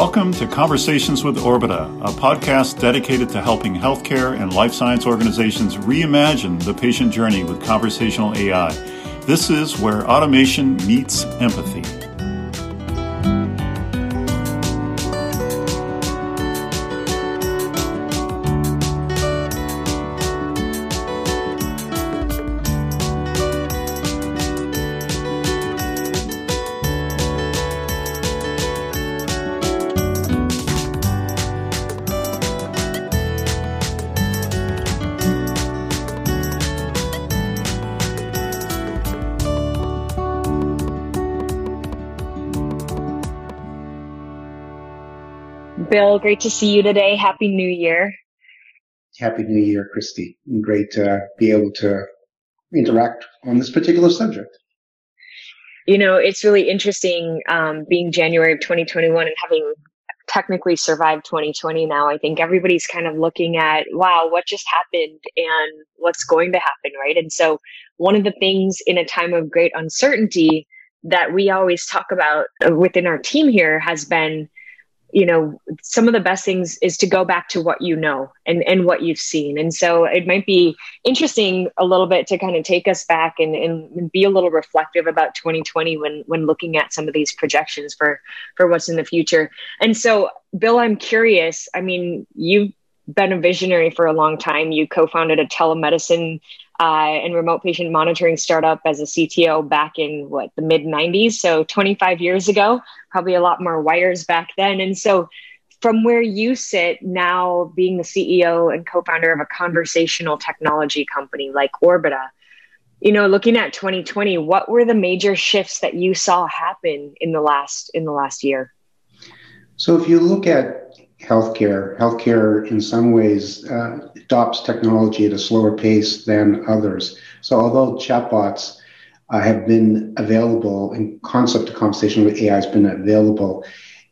Welcome to Conversations with Orbita, a podcast dedicated to helping healthcare and life science organizations reimagine the patient journey with conversational AI. This is where automation meets empathy. Bill, great to see you today. Happy New Year. Happy New Year, Christy. Great to be able to interact on this particular subject. You know, it's really interesting um, being January of 2021 and having technically survived 2020 now. I think everybody's kind of looking at, wow, what just happened and what's going to happen, right? And so, one of the things in a time of great uncertainty that we always talk about uh, within our team here has been you know some of the best things is to go back to what you know and and what you've seen. And so it might be interesting a little bit to kind of take us back and, and be a little reflective about 2020 when when looking at some of these projections for for what's in the future. And so bill i'm curious i mean you've been a visionary for a long time. You co-founded a telemedicine uh, and remote patient monitoring startup as a CTO back in what the mid 90s. So 25 years ago, probably a lot more wires back then. And so, from where you sit now, being the CEO and co founder of a conversational technology company like Orbita, you know looking at 2020 what were the major shifts that you saw happen in the last in the last year so if you look at healthcare. Healthcare, in some ways, uh, adopts technology at a slower pace than others. So, although chatbots uh, have been available and concept of conversation with AI has been available,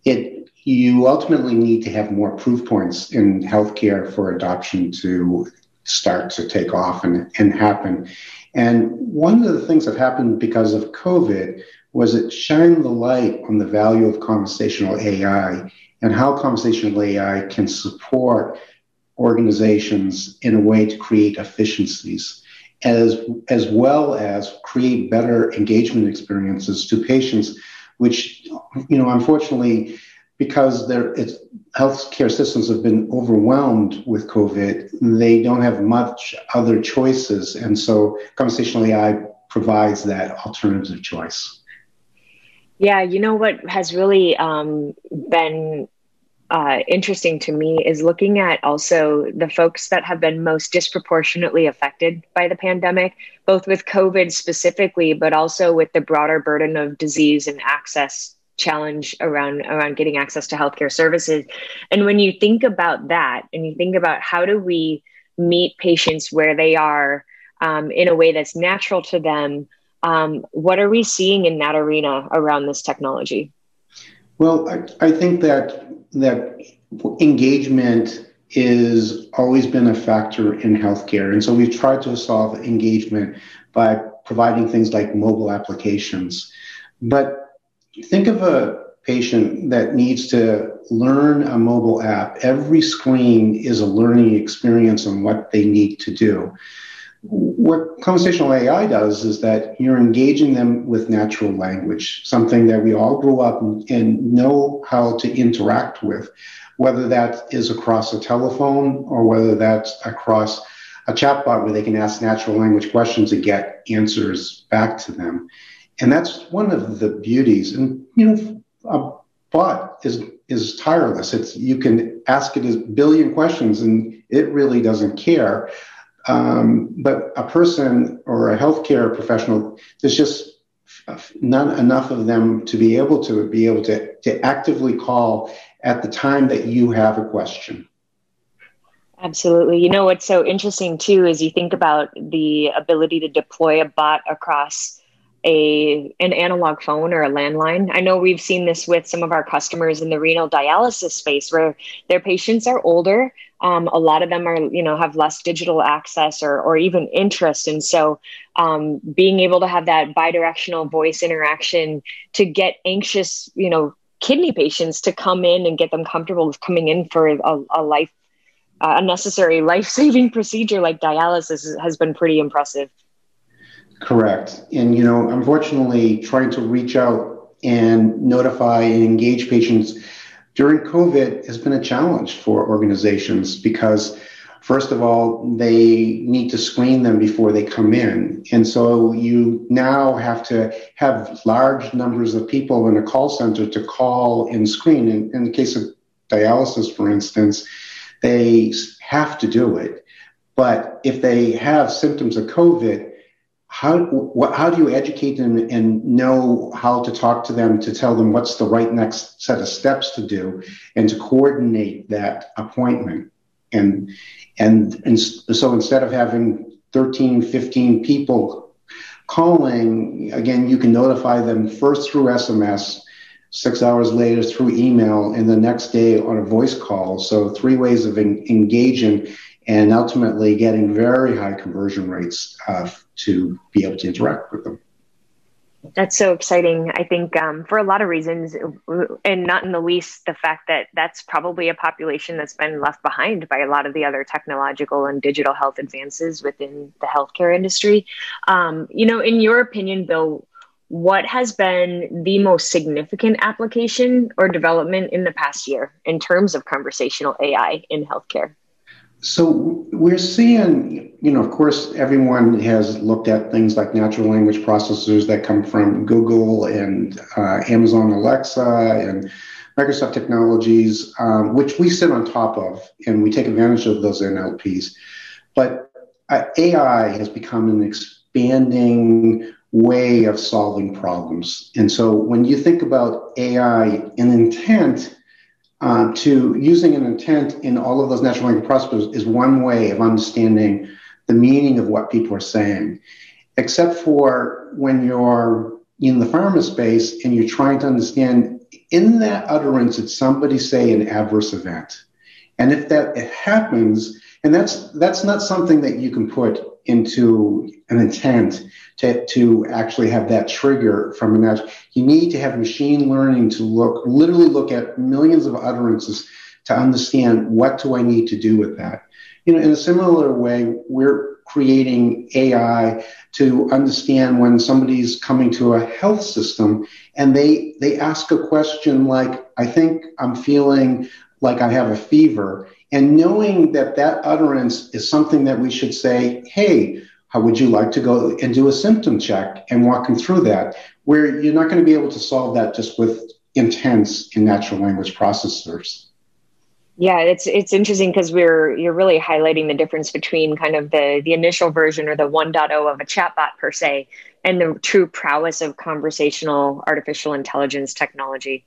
it you ultimately need to have more proof points in healthcare for adoption to start to take off and, and happen. And one of the things that happened because of COVID was it shined the light on the value of conversational AI and how conversational AI can support organizations in a way to create efficiencies as, as well as create better engagement experiences to patients, which, you know, unfortunately, because their healthcare systems have been overwhelmed with COVID, they don't have much other choices. And so conversational AI provides that alternative choice. Yeah, you know what has really um, been uh, interesting to me is looking at also the folks that have been most disproportionately affected by the pandemic, both with COVID specifically, but also with the broader burden of disease and access challenge around around getting access to healthcare services. And when you think about that, and you think about how do we meet patients where they are um, in a way that's natural to them, um, what are we seeing in that arena around this technology? Well, I, I think that that engagement is always been a factor in healthcare, and so we've tried to solve engagement by providing things like mobile applications. But think of a patient that needs to learn a mobile app. Every screen is a learning experience on what they need to do what conversational AI does is that you're engaging them with natural language, something that we all grew up and know how to interact with, whether that is across a telephone or whether that's across a chatbot where they can ask natural language questions and get answers back to them. And that's one of the beauties. And, you know, a bot is is tireless. It's you can ask it a billion questions and it really doesn't care. Um, but a person or a healthcare professional, there's just not enough of them to be able to be able to, to actively call at the time that you have a question. Absolutely. You know what's so interesting too is you think about the ability to deploy a bot across a an analog phone or a landline. I know we've seen this with some of our customers in the renal dialysis space where their patients are older. Um, a lot of them are, you know, have less digital access or, or even interest. And so um, being able to have that bidirectional voice interaction to get anxious, you know, kidney patients to come in and get them comfortable with coming in for a, a life uh, a necessary life-saving procedure like dialysis has been pretty impressive correct and you know unfortunately trying to reach out and notify and engage patients during covid has been a challenge for organizations because First of all, they need to screen them before they come in. And so you now have to have large numbers of people in a call center to call and screen. In, in the case of dialysis, for instance, they have to do it. But if they have symptoms of COVID, how, what, how do you educate them and know how to talk to them to tell them what's the right next set of steps to do and to coordinate that appointment? And and, and so instead of having 13, 15 people calling, again, you can notify them first through SMS, six hours later through email, and the next day on a voice call. So, three ways of en- engaging and ultimately getting very high conversion rates uh, to be able to interact with them. That's so exciting. I think um, for a lot of reasons, and not in the least the fact that that's probably a population that's been left behind by a lot of the other technological and digital health advances within the healthcare industry. Um, you know, in your opinion, Bill, what has been the most significant application or development in the past year in terms of conversational AI in healthcare? So we're seeing, you know, of course, everyone has looked at things like natural language processors that come from Google and uh, Amazon Alexa and Microsoft Technologies, um, which we sit on top of, and we take advantage of those NLPs. But uh, AI has become an expanding way of solving problems. And so when you think about AI and intent, uh, to using an intent in all of those natural language processors is one way of understanding the meaning of what people are saying. Except for when you're in the pharma space and you're trying to understand in that utterance, did somebody say an adverse event? And if that happens, and that's that's not something that you can put into an intent to, to actually have that trigger from a natural. You need to have machine learning to look, literally look at millions of utterances to understand what do I need to do with that. You know, in a similar way, we're creating AI to understand when somebody's coming to a health system and they they ask a question like, I think I'm feeling like I have a fever. And knowing that that utterance is something that we should say, hey, how would you like to go and do a symptom check and walk them through that? Where you're not going to be able to solve that just with intents in natural language processors. Yeah, it's it's interesting because we're you're really highlighting the difference between kind of the the initial version or the 1.0 of a chatbot per se and the true prowess of conversational artificial intelligence technology.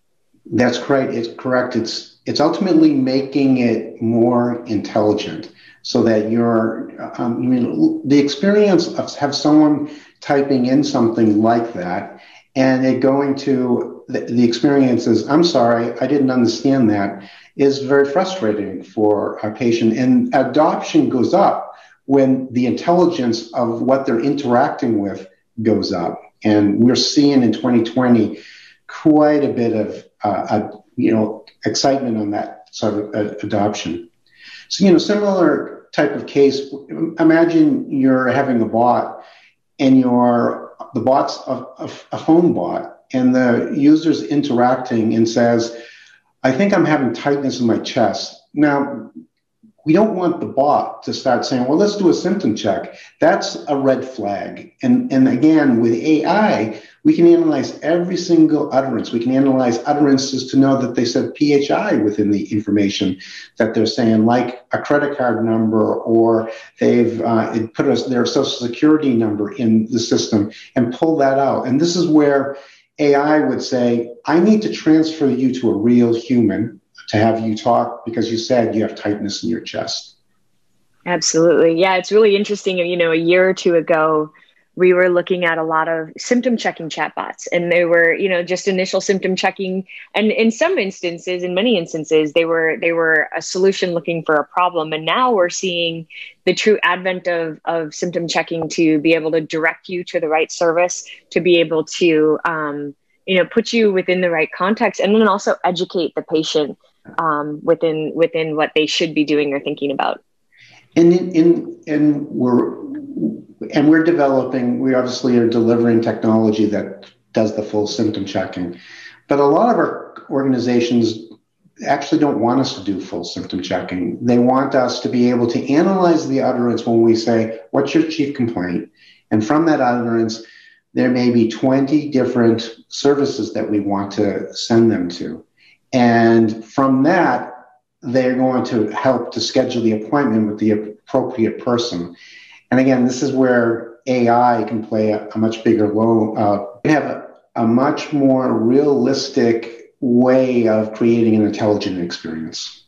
That's correct. It's correct. It's it's ultimately making it more intelligent so that you're, um, you mean, the experience of have someone typing in something like that and it going to the, the experience is, I'm sorry, I didn't understand that, is very frustrating for a patient. And adoption goes up when the intelligence of what they're interacting with goes up. And we're seeing in 2020 quite a bit of, uh, you know, excitement on that sort of uh, adoption. So, you know, similar type of case, imagine you're having a bot and you're, the bot's a, a, a phone bot and the user's interacting and says, I think I'm having tightness in my chest. Now, we don't want the bot to start saying, well, let's do a symptom check. That's a red flag. And, and again, with AI, we can analyze every single utterance. We can analyze utterances to know that they said PHI within the information that they're saying, like a credit card number, or they've uh, put a, their social security number in the system and pull that out. And this is where AI would say, I need to transfer you to a real human to have you talk because you said you have tightness in your chest. Absolutely. Yeah, it's really interesting. You know, a year or two ago, we were looking at a lot of symptom checking chatbots and they were you know just initial symptom checking and in some instances in many instances they were they were a solution looking for a problem and now we're seeing the true advent of of symptom checking to be able to direct you to the right service to be able to um, you know put you within the right context and then also educate the patient um, within within what they should be doing or thinking about and in, in and we're and we're developing we obviously are delivering technology that does the full symptom checking but a lot of our organizations actually don't want us to do full symptom checking. They want us to be able to analyze the utterance when we say, What's your chief complaint? And from that utterance, there may be 20 different services that we want to send them to. And from that, they're going to help to schedule the appointment with the appropriate person. And again, this is where AI can play a, a much bigger role. Uh, we have a, a much more realistic way of creating an intelligent experience.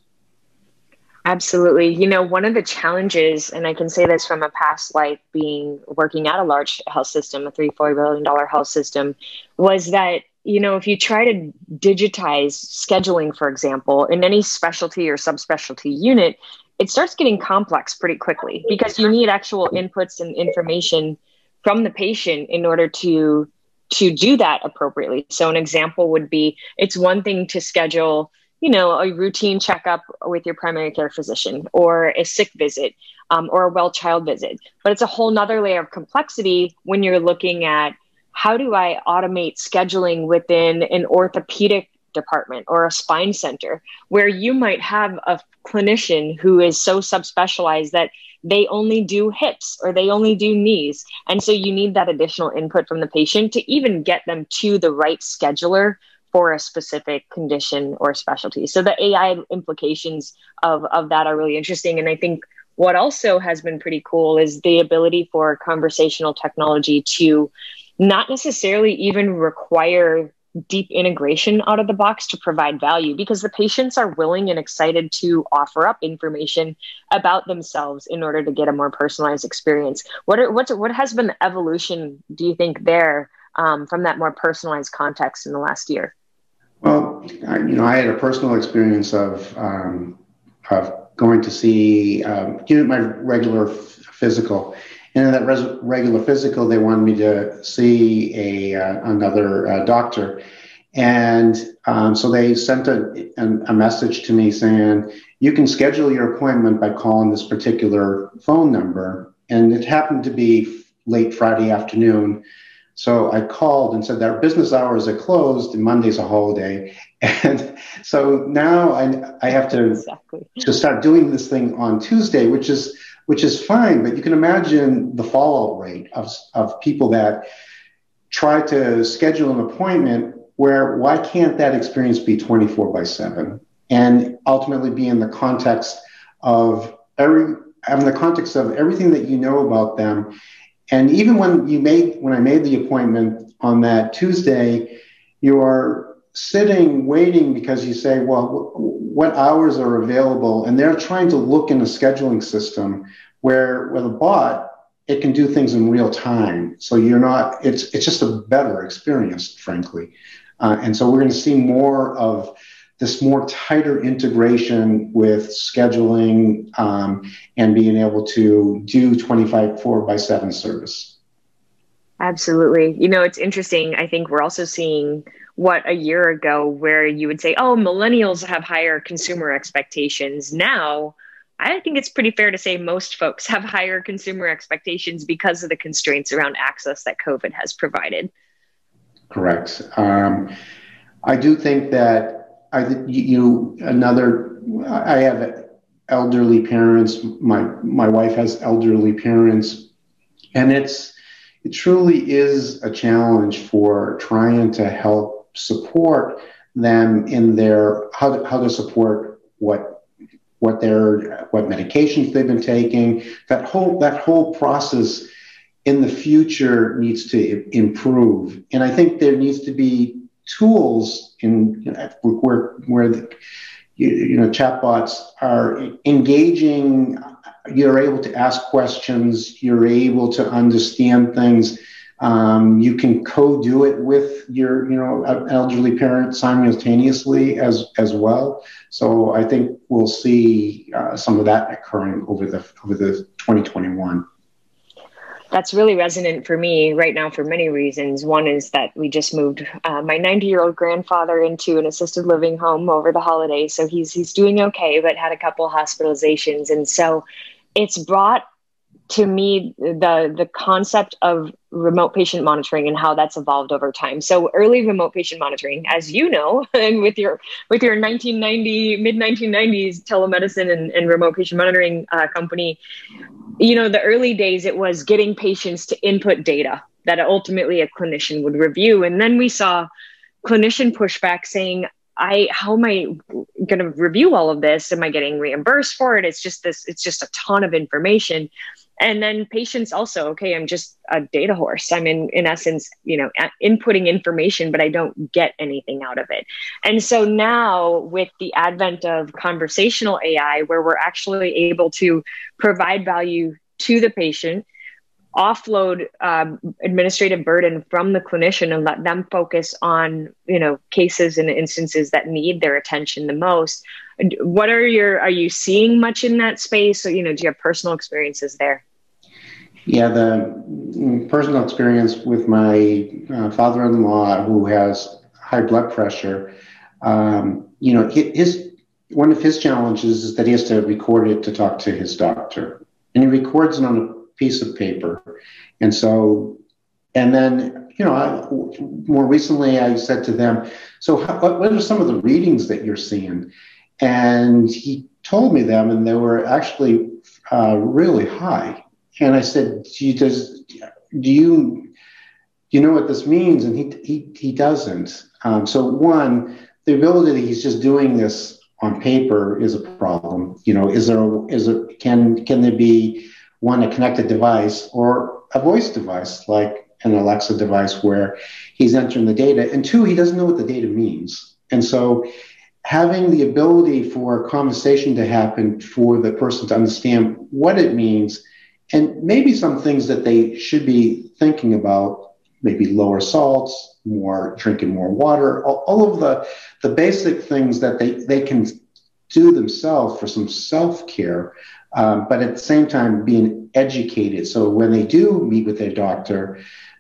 Absolutely. You know, one of the challenges, and I can say this from a past life being working at a large health system, a three, four billion dollar health system, was that, you know, if you try to digitize scheduling, for example, in any specialty or subspecialty unit, it starts getting complex pretty quickly because you need actual inputs and information from the patient in order to to do that appropriately. So an example would be it's one thing to schedule, you know, a routine checkup with your primary care physician or a sick visit um, or a well child visit, but it's a whole nother layer of complexity when you're looking at how do I automate scheduling within an orthopedic department or a spine center where you might have a clinician who is so subspecialized that they only do hips or they only do knees. And so you need that additional input from the patient to even get them to the right scheduler for a specific condition or specialty. So the AI implications of, of that are really interesting. And I think what also has been pretty cool is the ability for conversational technology to not necessarily even require deep integration out of the box to provide value because the patients are willing and excited to offer up information about themselves in order to get a more personalized experience. What are, what's what has been the evolution? Do you think there um, from that more personalized context in the last year? Well, I, you know, I had a personal experience of um, of going to see um, my regular f- physical and in that res- regular physical, they wanted me to see a uh, another uh, doctor, and um, so they sent a, a, message to me saying you can schedule your appointment by calling this particular phone number. And it happened to be late Friday afternoon. So I called and said that our business hours are closed and Monday's a holiday. And so now I, I have to, exactly. to start doing this thing on Tuesday, which is which is fine, but you can imagine the fallout rate of, of people that try to schedule an appointment where why can't that experience be 24 by 7 and ultimately be in the context of every having the context of everything that you know about them. And even when you made when i made the appointment on that tuesday you are sitting waiting because you say, well, what hours are available? And they're trying to look in a scheduling system where with a bot, it can do things in real time. So you're not, it's, it's just a better experience, frankly. Uh, and so we're going to see more of this more tighter integration with scheduling um, and being able to do 25 4 by 7 service. Absolutely. You know, it's interesting. I think we're also seeing what a year ago where you would say, oh, millennials have higher consumer expectations. Now, I think it's pretty fair to say most folks have higher consumer expectations because of the constraints around access that COVID has provided. Correct. Um, I do think that I you another. I have elderly parents. My my wife has elderly parents, and it's it truly is a challenge for trying to help support them in their how to, how to support what what their what medications they've been taking. That whole that whole process in the future needs to improve. And i think there needs to be tools in you know, where where the, you, you know chatbots are engaging. You're able to ask questions. You're able to understand things um, you can co-do it with your, you know, elderly parent simultaneously as as well. So I think we'll see uh, some of that occurring over the over the 2021. that's really resonant for me right now for many reasons. One is that we just moved uh, my 90 year old grandfather into an assisted living home over the holidays, so he's he's doing okay, but had a couple hospitalizations, and so it's brought to me the the concept of remote patient monitoring and how that's evolved over time so early remote patient monitoring as you know and with your with your 1990 mid 1990s telemedicine and, and remote patient monitoring uh, company you know the early days it was getting patients to input data that ultimately a clinician would review and then we saw clinician pushback saying I how am I going to review all of this? Am I getting reimbursed for it? It's just this. It's just a ton of information and then patients also okay i'm just a data horse. I'm in in essence you know inputting information but i don't get anything out of it. And so now with the advent of conversational ai where we're actually able to provide value to the patient offload um, administrative burden from the clinician and let them focus on you know cases and instances that need their attention the most. What are your are you seeing much in that space? So you know do you have personal experiences there yeah, the personal experience with my uh, father-in-law who has high blood pressure. Um, you know, his one of his challenges is that he has to record it to talk to his doctor, and he records it on a piece of paper. And so, and then you know, I, more recently I said to them, "So, how, what, what are some of the readings that you're seeing?" And he told me them, and they were actually uh, really high. And I said, do you, does, do you, you know what this means? And he, he, he doesn't. Um, so one, the ability that he's just doing this on paper is a problem. You know, is there, is there, can, can there be one, a connected device or a voice device like an Alexa device where he's entering the data? And two, he doesn't know what the data means. And so having the ability for a conversation to happen for the person to understand what it means and maybe some things that they should be thinking about maybe lower salts more drinking more water all, all of the the basic things that they they can do themselves for some self-care um, but at the same time being educated so when they do meet with their doctor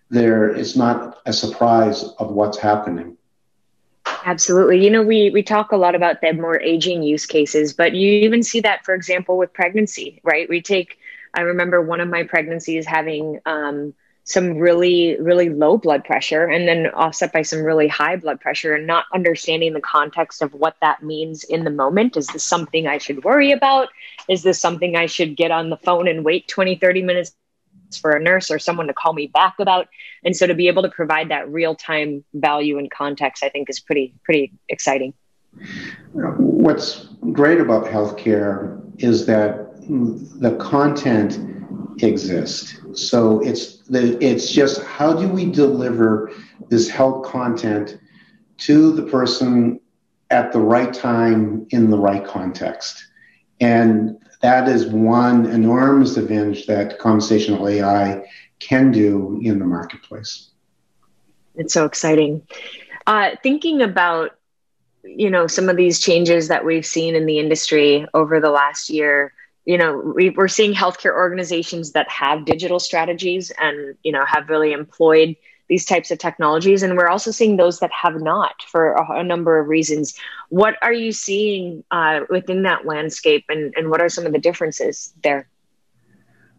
there it's not a surprise of what's happening Absolutely. You know, we we talk a lot about the more aging use cases, but you even see that, for example, with pregnancy, right? We take I remember one of my pregnancies having um, some really, really low blood pressure and then offset by some really high blood pressure and not understanding the context of what that means in the moment. Is this something I should worry about? Is this something I should get on the phone and wait 20, 30 minutes for a nurse or someone to call me back about? And so to be able to provide that real time value and context, I think is pretty, pretty exciting. What's great about healthcare is that the content exists. So it's the it's just how do we deliver this health content to the person at the right time in the right context. And that is one enormous advantage that conversational AI can do in the marketplace. It's so exciting. Uh, thinking about you know some of these changes that we've seen in the industry over the last year you know we, are seeing healthcare organizations that have digital strategies and you know have really employed these types of technologies. And we're also seeing those that have not for a, a number of reasons. What are you seeing uh, within that landscape and, and what are some of the differences there?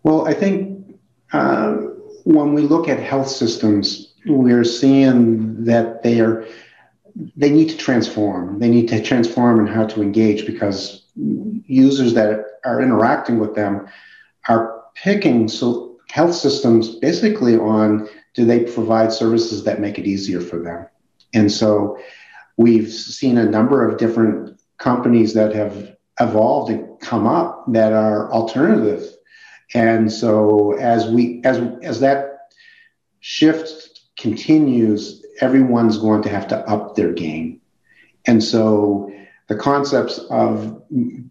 Well i think uh, when we look at health systems we're seeing that they are they need to transform. They need to transform in how to engage because users that are interacting with them are picking so health systems basically on do they provide services that make it easier for them? And so we've seen a number of different companies that have evolved and come up that are alternative. And so as we as as that shift continues everyone's going to have to up their game. And so the concepts of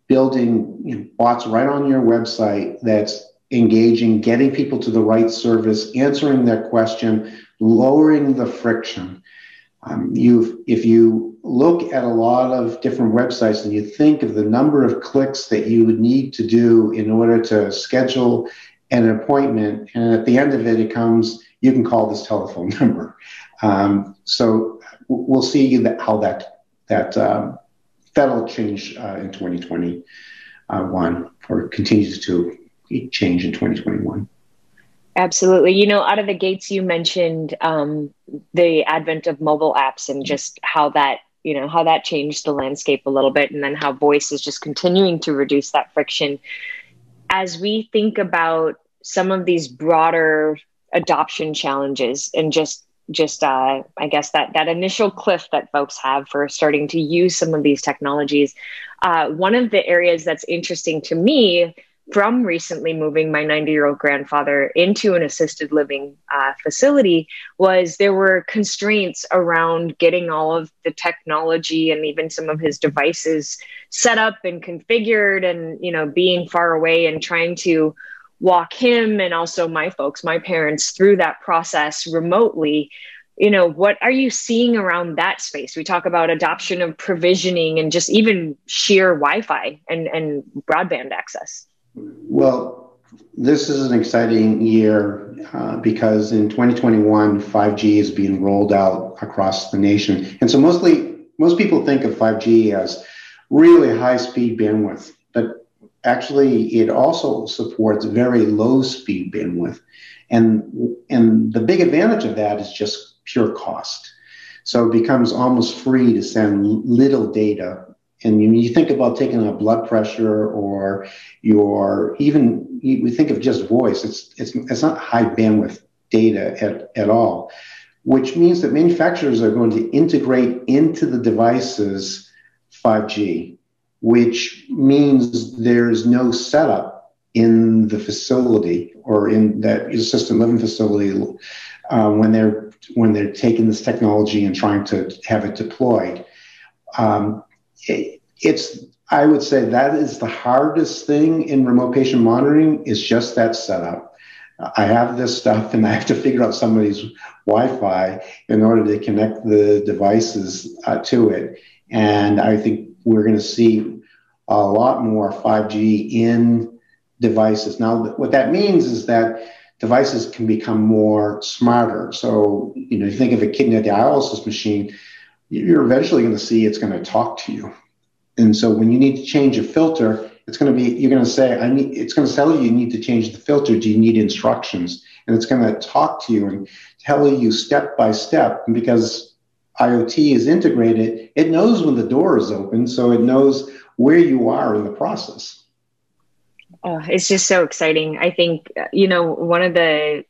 building you know, bots right on your website that's engaging, getting people to the right service, answering their question, lowering the friction. Um, you, if you look at a lot of different websites and you think of the number of clicks that you would need to do in order to schedule an appointment, and at the end of it, it comes, you can call this telephone number. Um, so we'll see that, how that that um, that'll change uh, in 2021 or continues to change in 2021. Absolutely. You know, out of the gates, you mentioned um, the advent of mobile apps and just how that, you know, how that changed the landscape a little bit, and then how voice is just continuing to reduce that friction. As we think about some of these broader adoption challenges and just just uh, i guess that that initial cliff that folks have for starting to use some of these technologies. Uh, one of the areas that's interesting to me from recently moving my 90 year old grandfather into an assisted living uh, facility was there were constraints around getting all of the technology and even some of his devices set up and configured and you know being far away and trying to walk him and also my folks my parents through that process remotely. You know what are you seeing around that space? We talk about adoption of provisioning and just even sheer wi-fi and, and broadband access. Well, this is an exciting year uh, because in 2021, 5G is being rolled out across the nation. And so mostly, most people think of 5G as really high speed bandwidth, but actually it also supports very low speed bandwidth. And, and the big advantage of that is just pure cost. So it becomes almost free to send little data and you, you think about taking a blood pressure or your even we think of just voice it's it's it's not high bandwidth data at, at all which means that manufacturers are going to integrate into the devices 5g which means there's no setup in the facility or in that assisted living facility uh, when they're when they're taking this technology and trying to have it deployed um, it's I would say that is the hardest thing in remote patient monitoring is just that setup. I have this stuff and I have to figure out somebody's Wi-Fi in order to connect the devices uh, to it. And I think we're going to see a lot more 5G in devices. Now, what that means is that devices can become more smarter. So, you know, you think of a kidney dialysis machine, you're eventually going to see it's going to talk to you. And so when you need to change a filter, it's going to be you're going to say I need. It's going to tell you you need to change the filter. Do you need instructions? And it's going to talk to you and tell you step by step. And because IoT is integrated, it knows when the door is open, so it knows where you are in the process. Oh, it's just so exciting. I think you know one of the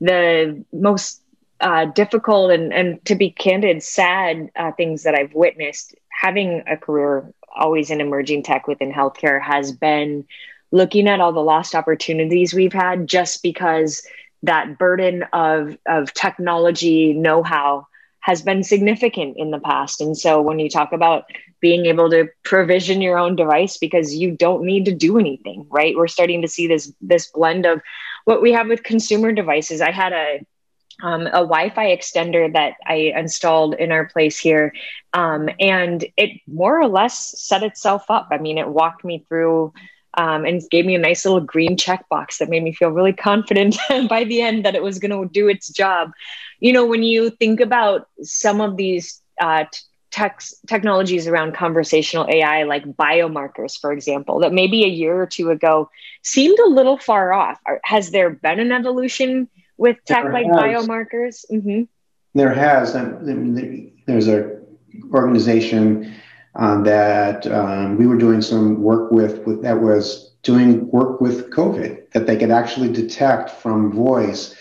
the most uh, difficult and, and to be candid, sad uh, things that I've witnessed having a career always in emerging tech within healthcare has been looking at all the lost opportunities we've had just because that burden of, of technology know-how has been significant in the past. And so when you talk about being able to provision your own device because you don't need to do anything, right? We're starting to see this this blend of what we have with consumer devices. I had a um, a Wi-Fi extender that I installed in our place here, um, and it more or less set itself up. I mean, it walked me through um, and gave me a nice little green checkbox that made me feel really confident by the end that it was going to do its job. You know, when you think about some of these uh, tech technologies around conversational AI, like biomarkers, for example, that maybe a year or two ago seemed a little far off. Has there been an evolution? with tech there like has. biomarkers? Mm-hmm. There has. There's a organization um, that um, we were doing some work with, with that was doing work with COVID that they could actually detect from voice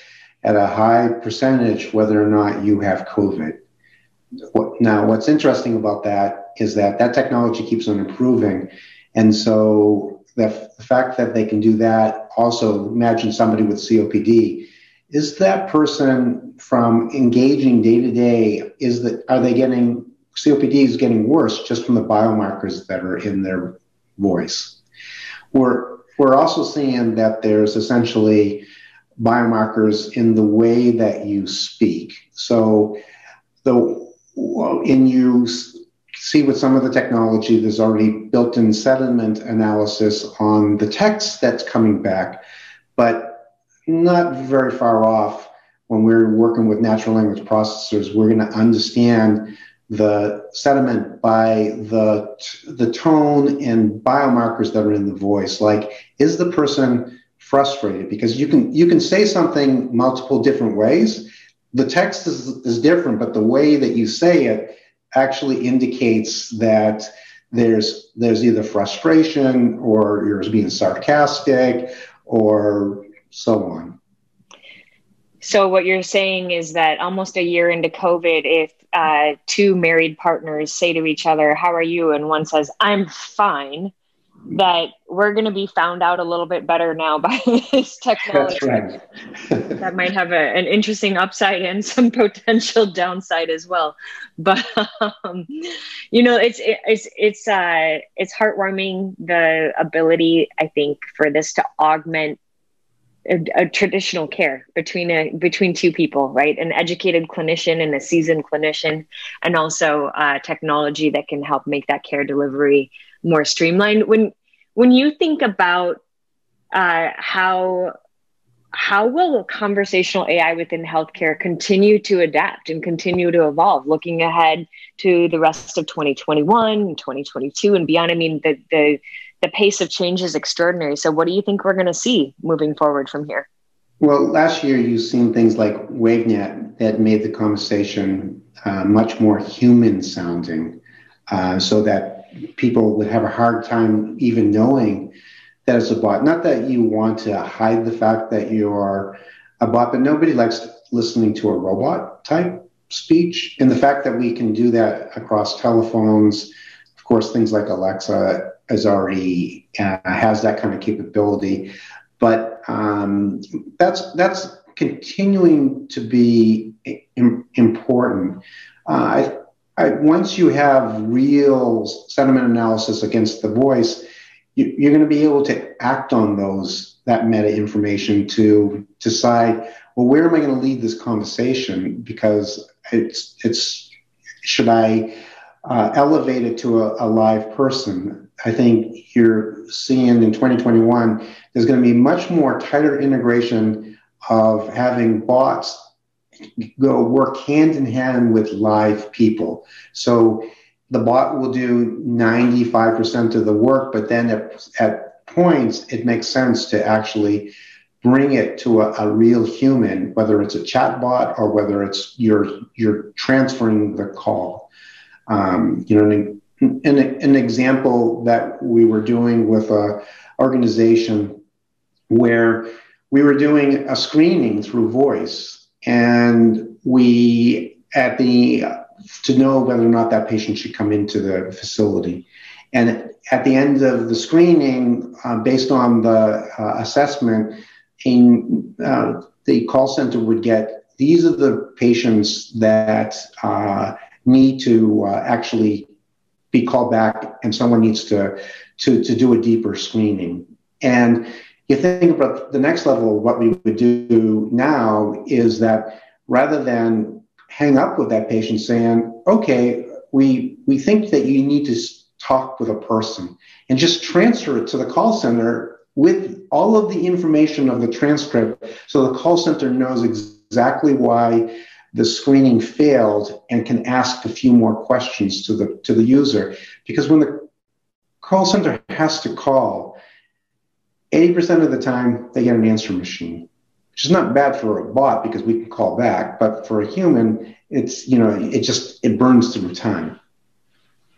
at a high percentage whether or not you have COVID. Now, what's interesting about that is that that technology keeps on improving. And so the, the fact that they can do that also imagine somebody with COPD is that person from engaging day to day is that are they getting copd is getting worse just from the biomarkers that are in their voice we're we're also seeing that there's essentially biomarkers in the way that you speak so the in you see with some of the technology there's already built-in sentiment analysis on the text that's coming back but not very far off when we're working with natural language processors. We're going to understand the sentiment by the the tone and biomarkers that are in the voice. Like, is the person frustrated? Because you can you can say something multiple different ways. The text is, is different, but the way that you say it actually indicates that there's there's either frustration or you're being sarcastic or so on. So what you're saying is that almost a year into COVID, if uh, two married partners say to each other, "How are you?" and one says, "I'm fine," that we're going to be found out a little bit better now by this technology. Right. that might have a, an interesting upside and some potential downside as well. But um, you know, it's it's it's uh, it's heartwarming the ability I think for this to augment a, a, traditional care between a between two people, right? An educated clinician and a seasoned clinician, and also uh, technology that can help make that care delivery more streamlined. When when you think about uh, how how will conversational AI within healthcare continue to adapt and continue to evolve looking ahead to the rest of 2021, 2022 and beyond? I mean, the the the pace of change is extraordinary. So what do you think we're going to see moving forward from here? Well, last year you've seen things like WaveNet that made the conversation uh, much more human sounding, uh, so that people would have a hard time even knowing that it's a bot. Not that you want to hide the fact that you are a bot, but nobody likes listening to a robot type speech. And the fact that we can do that across telephones, of course, things like Alexa is already uh, has that kind of capability, but um, that's that's continuing to be Im- important. Uh, I, I, once you have real sentiment analysis against the voice, you, you're going to be able to act on those that meta information to decide well where am I going to lead this conversation? Because it's it's should I uh, elevate it to a, a live person I think you're seeing in 2021, there's going to be much more tighter integration of having bots go work hand in hand with live people. So the bot will do 95% of the work, but then at, at points, it makes sense to actually bring it to a, a real human, whether it's a chat bot or whether it's you're, you're transferring the call. Um, you know, an, an example that we were doing with a organization where we were doing a screening through voice and we at the to know whether or not that patient should come into the facility. And at the end of the screening uh, based on the uh, assessment in, uh, the call center would get these are the patients that uh, need to uh, actually be called back and someone needs to, to, to do a deeper screening. And you think about the next level, of what we would do now is that rather than hang up with that patient saying, okay, we, we think that you need to talk with a person and just transfer it to the call center with all of the information of the transcript so the call center knows exactly why the screening failed and can ask a few more questions to the to the user. Because when the call center has to call 80% of the time they get an answer machine which is not bad for a bot because we can call back but for a human it's you know it just it burns through time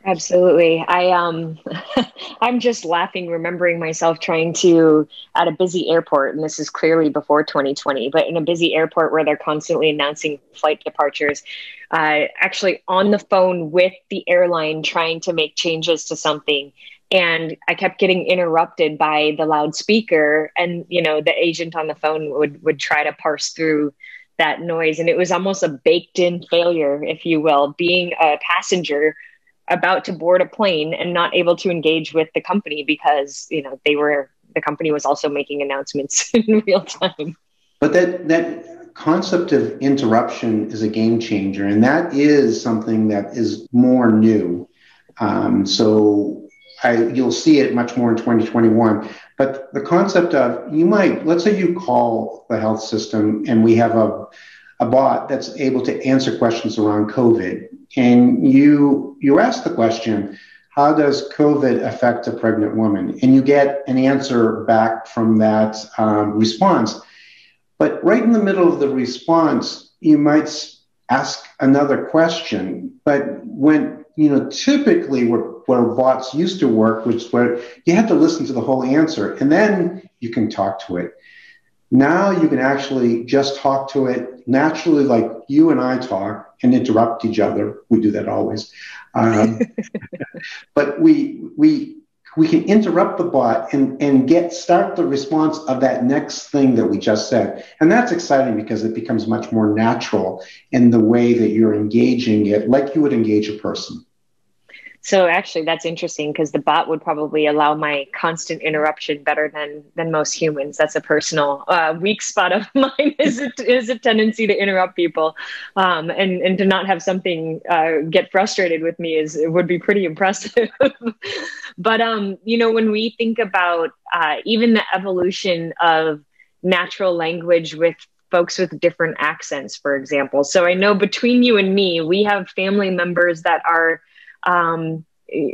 Absolutely. I um I'm just laughing remembering myself trying to at a busy airport and this is clearly before 2020, but in a busy airport where they're constantly announcing flight departures, uh actually on the phone with the airline trying to make changes to something and I kept getting interrupted by the loudspeaker and you know the agent on the phone would would try to parse through that noise and it was almost a baked in failure if you will being a passenger about to board a plane and not able to engage with the company because you know they were the company was also making announcements in real time. But that that concept of interruption is a game changer and that is something that is more new. Um, so I, you'll see it much more in 2021 But the concept of you might, let's say you call the health system and we have a, a bot that's able to answer questions around COVID. And you you ask the question, how does COVID affect a pregnant woman? And you get an answer back from that um, response. But right in the middle of the response, you might ask another question. But when, you know, typically where, where bots used to work, which is where you had to listen to the whole answer and then you can talk to it. Now you can actually just talk to it naturally, like you and I talk and interrupt each other. We do that always. Um, but we, we, we can interrupt the bot and, and get start the response of that next thing that we just said. And that's exciting because it becomes much more natural in the way that you're engaging it, like you would engage a person. So actually, that's interesting because the bot would probably allow my constant interruption better than than most humans. That's a personal uh, weak spot of mine is a, is a tendency to interrupt people, um, and and to not have something uh, get frustrated with me is would be pretty impressive. but um, you know, when we think about uh, even the evolution of natural language with folks with different accents, for example. So I know between you and me, we have family members that are um,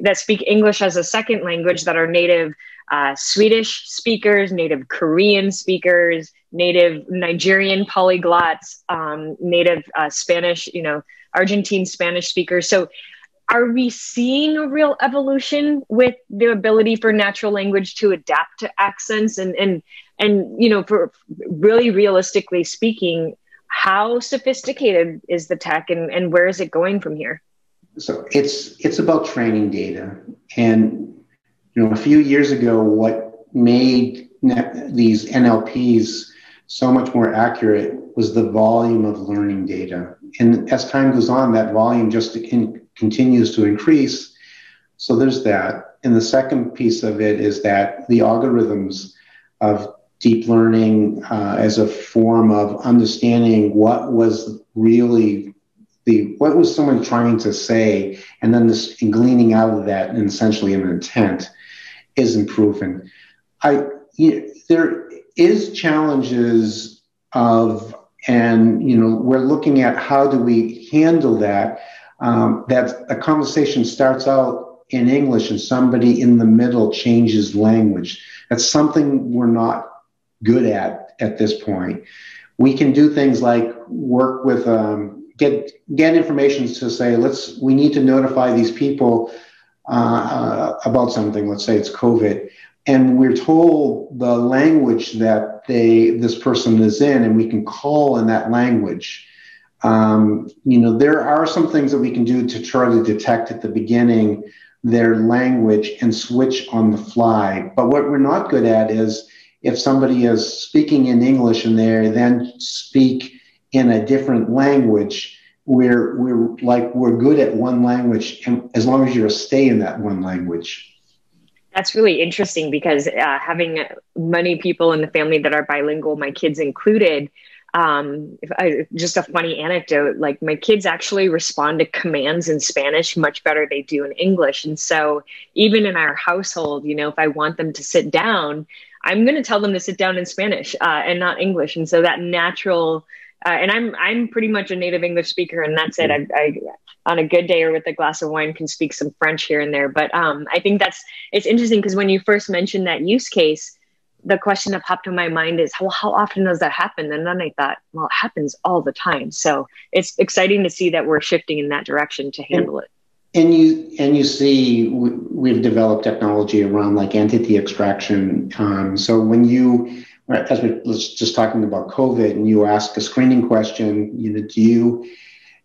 that speak English as a second language that are native uh, Swedish speakers, native Korean speakers, native Nigerian polyglots, um, native uh, Spanish, you know, Argentine Spanish speakers. So, are we seeing a real evolution with the ability for natural language to adapt to accents and and and you know, for really realistically speaking, how sophisticated is the tech and, and where is it going from here? So it's it's about training data. And you know a few years ago what made these nlps so much more accurate was the volume of learning data. And as time goes on that volume just in, continues to increase. So there's that. And the second piece of it is that the algorithms of deep learning uh, as a form of understanding what was really the what was someone trying to say, and then this gleaning out of that and essentially an intent is improving. I you know, there is challenges of and you know we're looking at how do we handle that. Um, that a conversation starts out in English and somebody in the middle changes language. That's something we're not good at at this point. We can do things like work with um, get get information to say let's we need to notify these people uh, uh, about something. Let's say it's COVID, and we're told the language that they this person is in, and we can call in that language. Um, you know, there are some things that we can do to try to detect at the beginning their language and switch on the fly. But what we're not good at is if somebody is speaking in English and they then speak in a different language, we're we're like we're good at one language, and as long as you stay in that one language. That's really interesting because uh, having many people in the family that are bilingual, my kids included. Um, I, just a funny anecdote like my kids actually respond to commands in spanish much better they do in english and so even in our household you know if i want them to sit down i'm going to tell them to sit down in spanish uh, and not english and so that natural uh, and I'm I'm pretty much a native English speaker, and that's it. I, I, on a good day or with a glass of wine can speak some French here and there. But um, I think that's it's interesting because when you first mentioned that use case, the question that popped in my mind is, well, how often does that happen? And then I thought, well, it happens all the time. So it's exciting to see that we're shifting in that direction to handle it. And you and you see, we've developed technology around like entity extraction. Um, so when you right, as we let's just talking about COVID, and you ask a screening question, you know, do you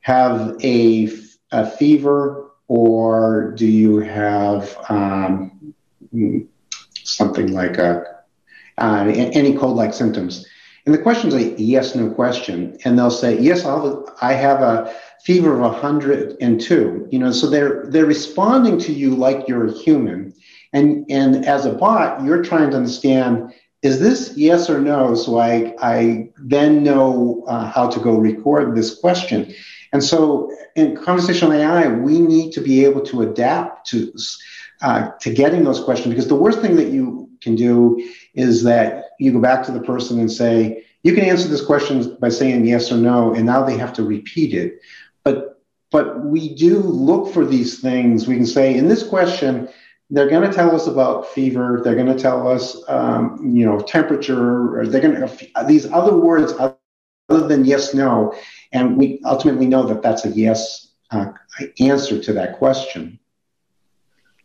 have a, a fever or do you have um, something like a uh, any cold-like symptoms? And the question is a yes/no question, and they'll say yes. I'll, I have a fever of 102. You know, so they're they're responding to you like you're a human, and and as a bot, you're trying to understand is this yes or no? So I, I then know uh, how to go record this question. And so in conversational AI, we need to be able to adapt to, uh, to getting those questions because the worst thing that you can do is that you go back to the person and say, you can answer this question by saying yes or no, and now they have to repeat it. But but we do look for these things. We can say in this question, they're going to tell us about fever. They're going to tell us, um, you know, temperature. Or they're going to these other words other than yes, no, and we ultimately know that that's a yes uh, answer to that question.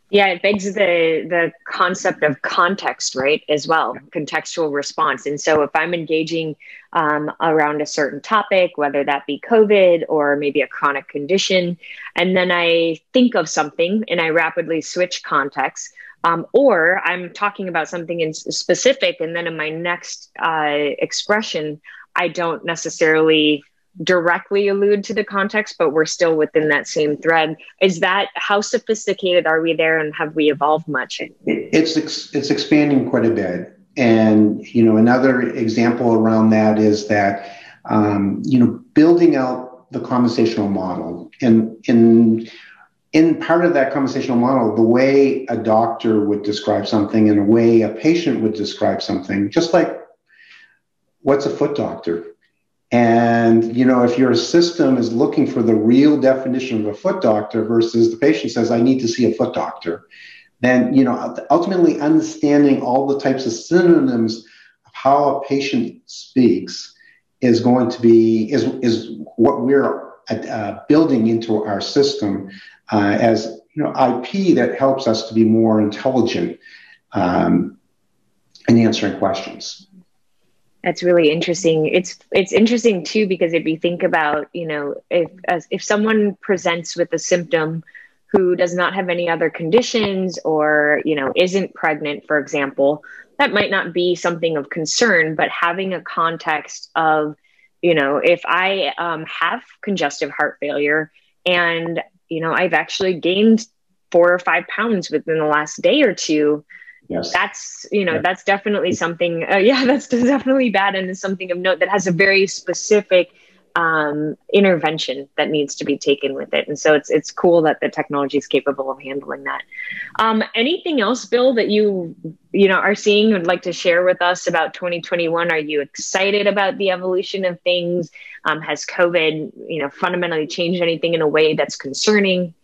Yeah, it begs the the concept of context, right? As well, contextual response. And so, if I'm engaging um, around a certain topic, whether that be COVID or maybe a chronic condition, and then I think of something and I rapidly switch context, um, or I'm talking about something in specific, and then in my next uh, expression, I don't necessarily directly allude to the context, but we're still within that same thread. Is that how sophisticated are we there, and have we evolved much? It's it's expanding quite a bit, and you know another example around that is that um, you know building out the conversational model, and in in part of that conversational model, the way a doctor would describe something and the way a patient would describe something, just like what's a foot doctor and you know, if your system is looking for the real definition of a foot doctor versus the patient says, "I need to see a foot doctor," then you know, ultimately understanding all the types of synonyms of how a patient speaks is going to be is is what we're uh, building into our system uh, as you know IP that helps us to be more intelligent um, in answering questions. That's really interesting. It's it's interesting too because if you think about, you know, if if someone presents with a symptom who does not have any other conditions or, you know, isn't pregnant, for example, that might not be something of concern, but having a context of, you know, if I um, have congestive heart failure and, you know, I've actually gained four or five pounds within the last day or two, yes. that's you know yeah. that's definitely something uh, yeah that's definitely bad and is something of note that has a very specific um, intervention that needs to be taken with it. And so it's it's cool that the technology is capable of handling that. Um, anything else bill that you you know are seeing would like to share with us about 2021 are you excited about the evolution of things? Um, has covid you know fundamentally changed anything in a way that's concerning?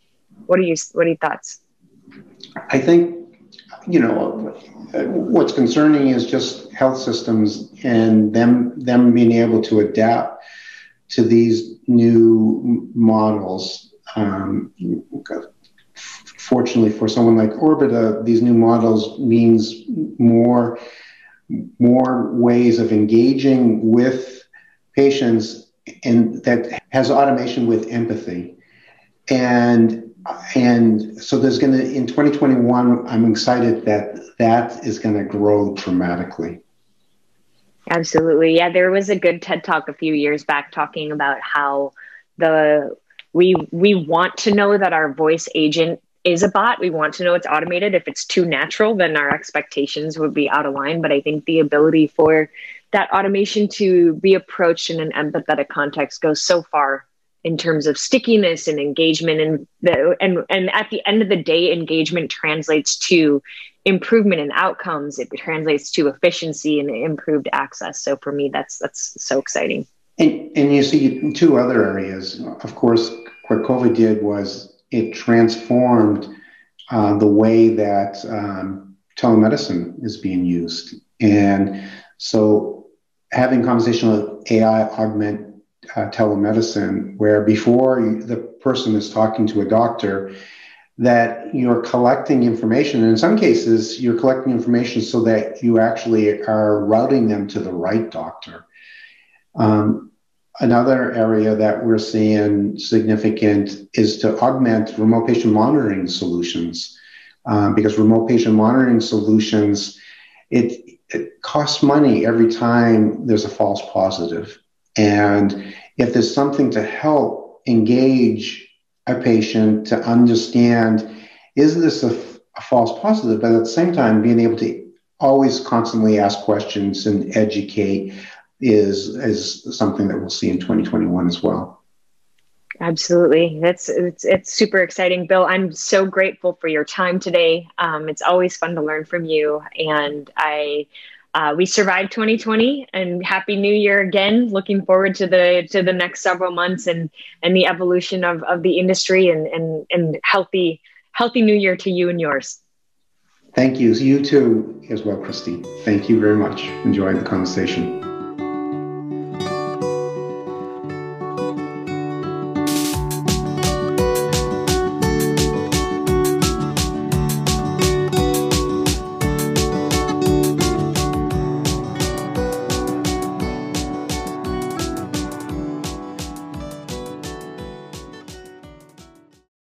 What are you what are your thoughts? I think you know, what's concerning is just health systems and them them being able to adapt to these new models. Um, fortunately, for someone like Orbita, these new models means more more ways of engaging with patients and that has automation with empathy and and so there's going to in 2021 i'm excited that that is going to grow dramatically. Absolutely. Yeah there was a good ted talk a few years back talking about how the we we want to know that our voice agent is a bot. We want to know it's automated. If it's too natural then our expectations would be out of line. But i think the ability for that automation to be approached in an empathetic context goes so far in terms of stickiness and engagement and the, and and at the end of the day engagement translates to improvement in outcomes. It translates to efficiency and improved access. So for me that's that's so exciting. And, and you see two other areas of course what covid did was it transformed uh, the way that um, telemedicine is being used. And so having conversational ai augment uh, telemedicine, where before the person is talking to a doctor, that you're collecting information. And in some cases, you're collecting information so that you actually are routing them to the right doctor. Um, another area that we're seeing significant is to augment remote patient monitoring solutions. Um, because remote patient monitoring solutions, it, it costs money every time there's a false positive. And if there's something to help engage a patient to understand, is this a, false positive? But at the same time, being able to always constantly ask questions and educate is, is something that we'll see in 2021 as well. Absolutely. That's it's it's super exciting. Bill, I'm so grateful for your time today. Um, it's always fun to learn from you. And I uh, we survived 2020 and happy new year again. Looking forward to the to the next several months and and the evolution of, of the industry and, and and healthy healthy new year to you and yours. Thank you. You too as well christine. Thank you very much. Enjoyed the conversation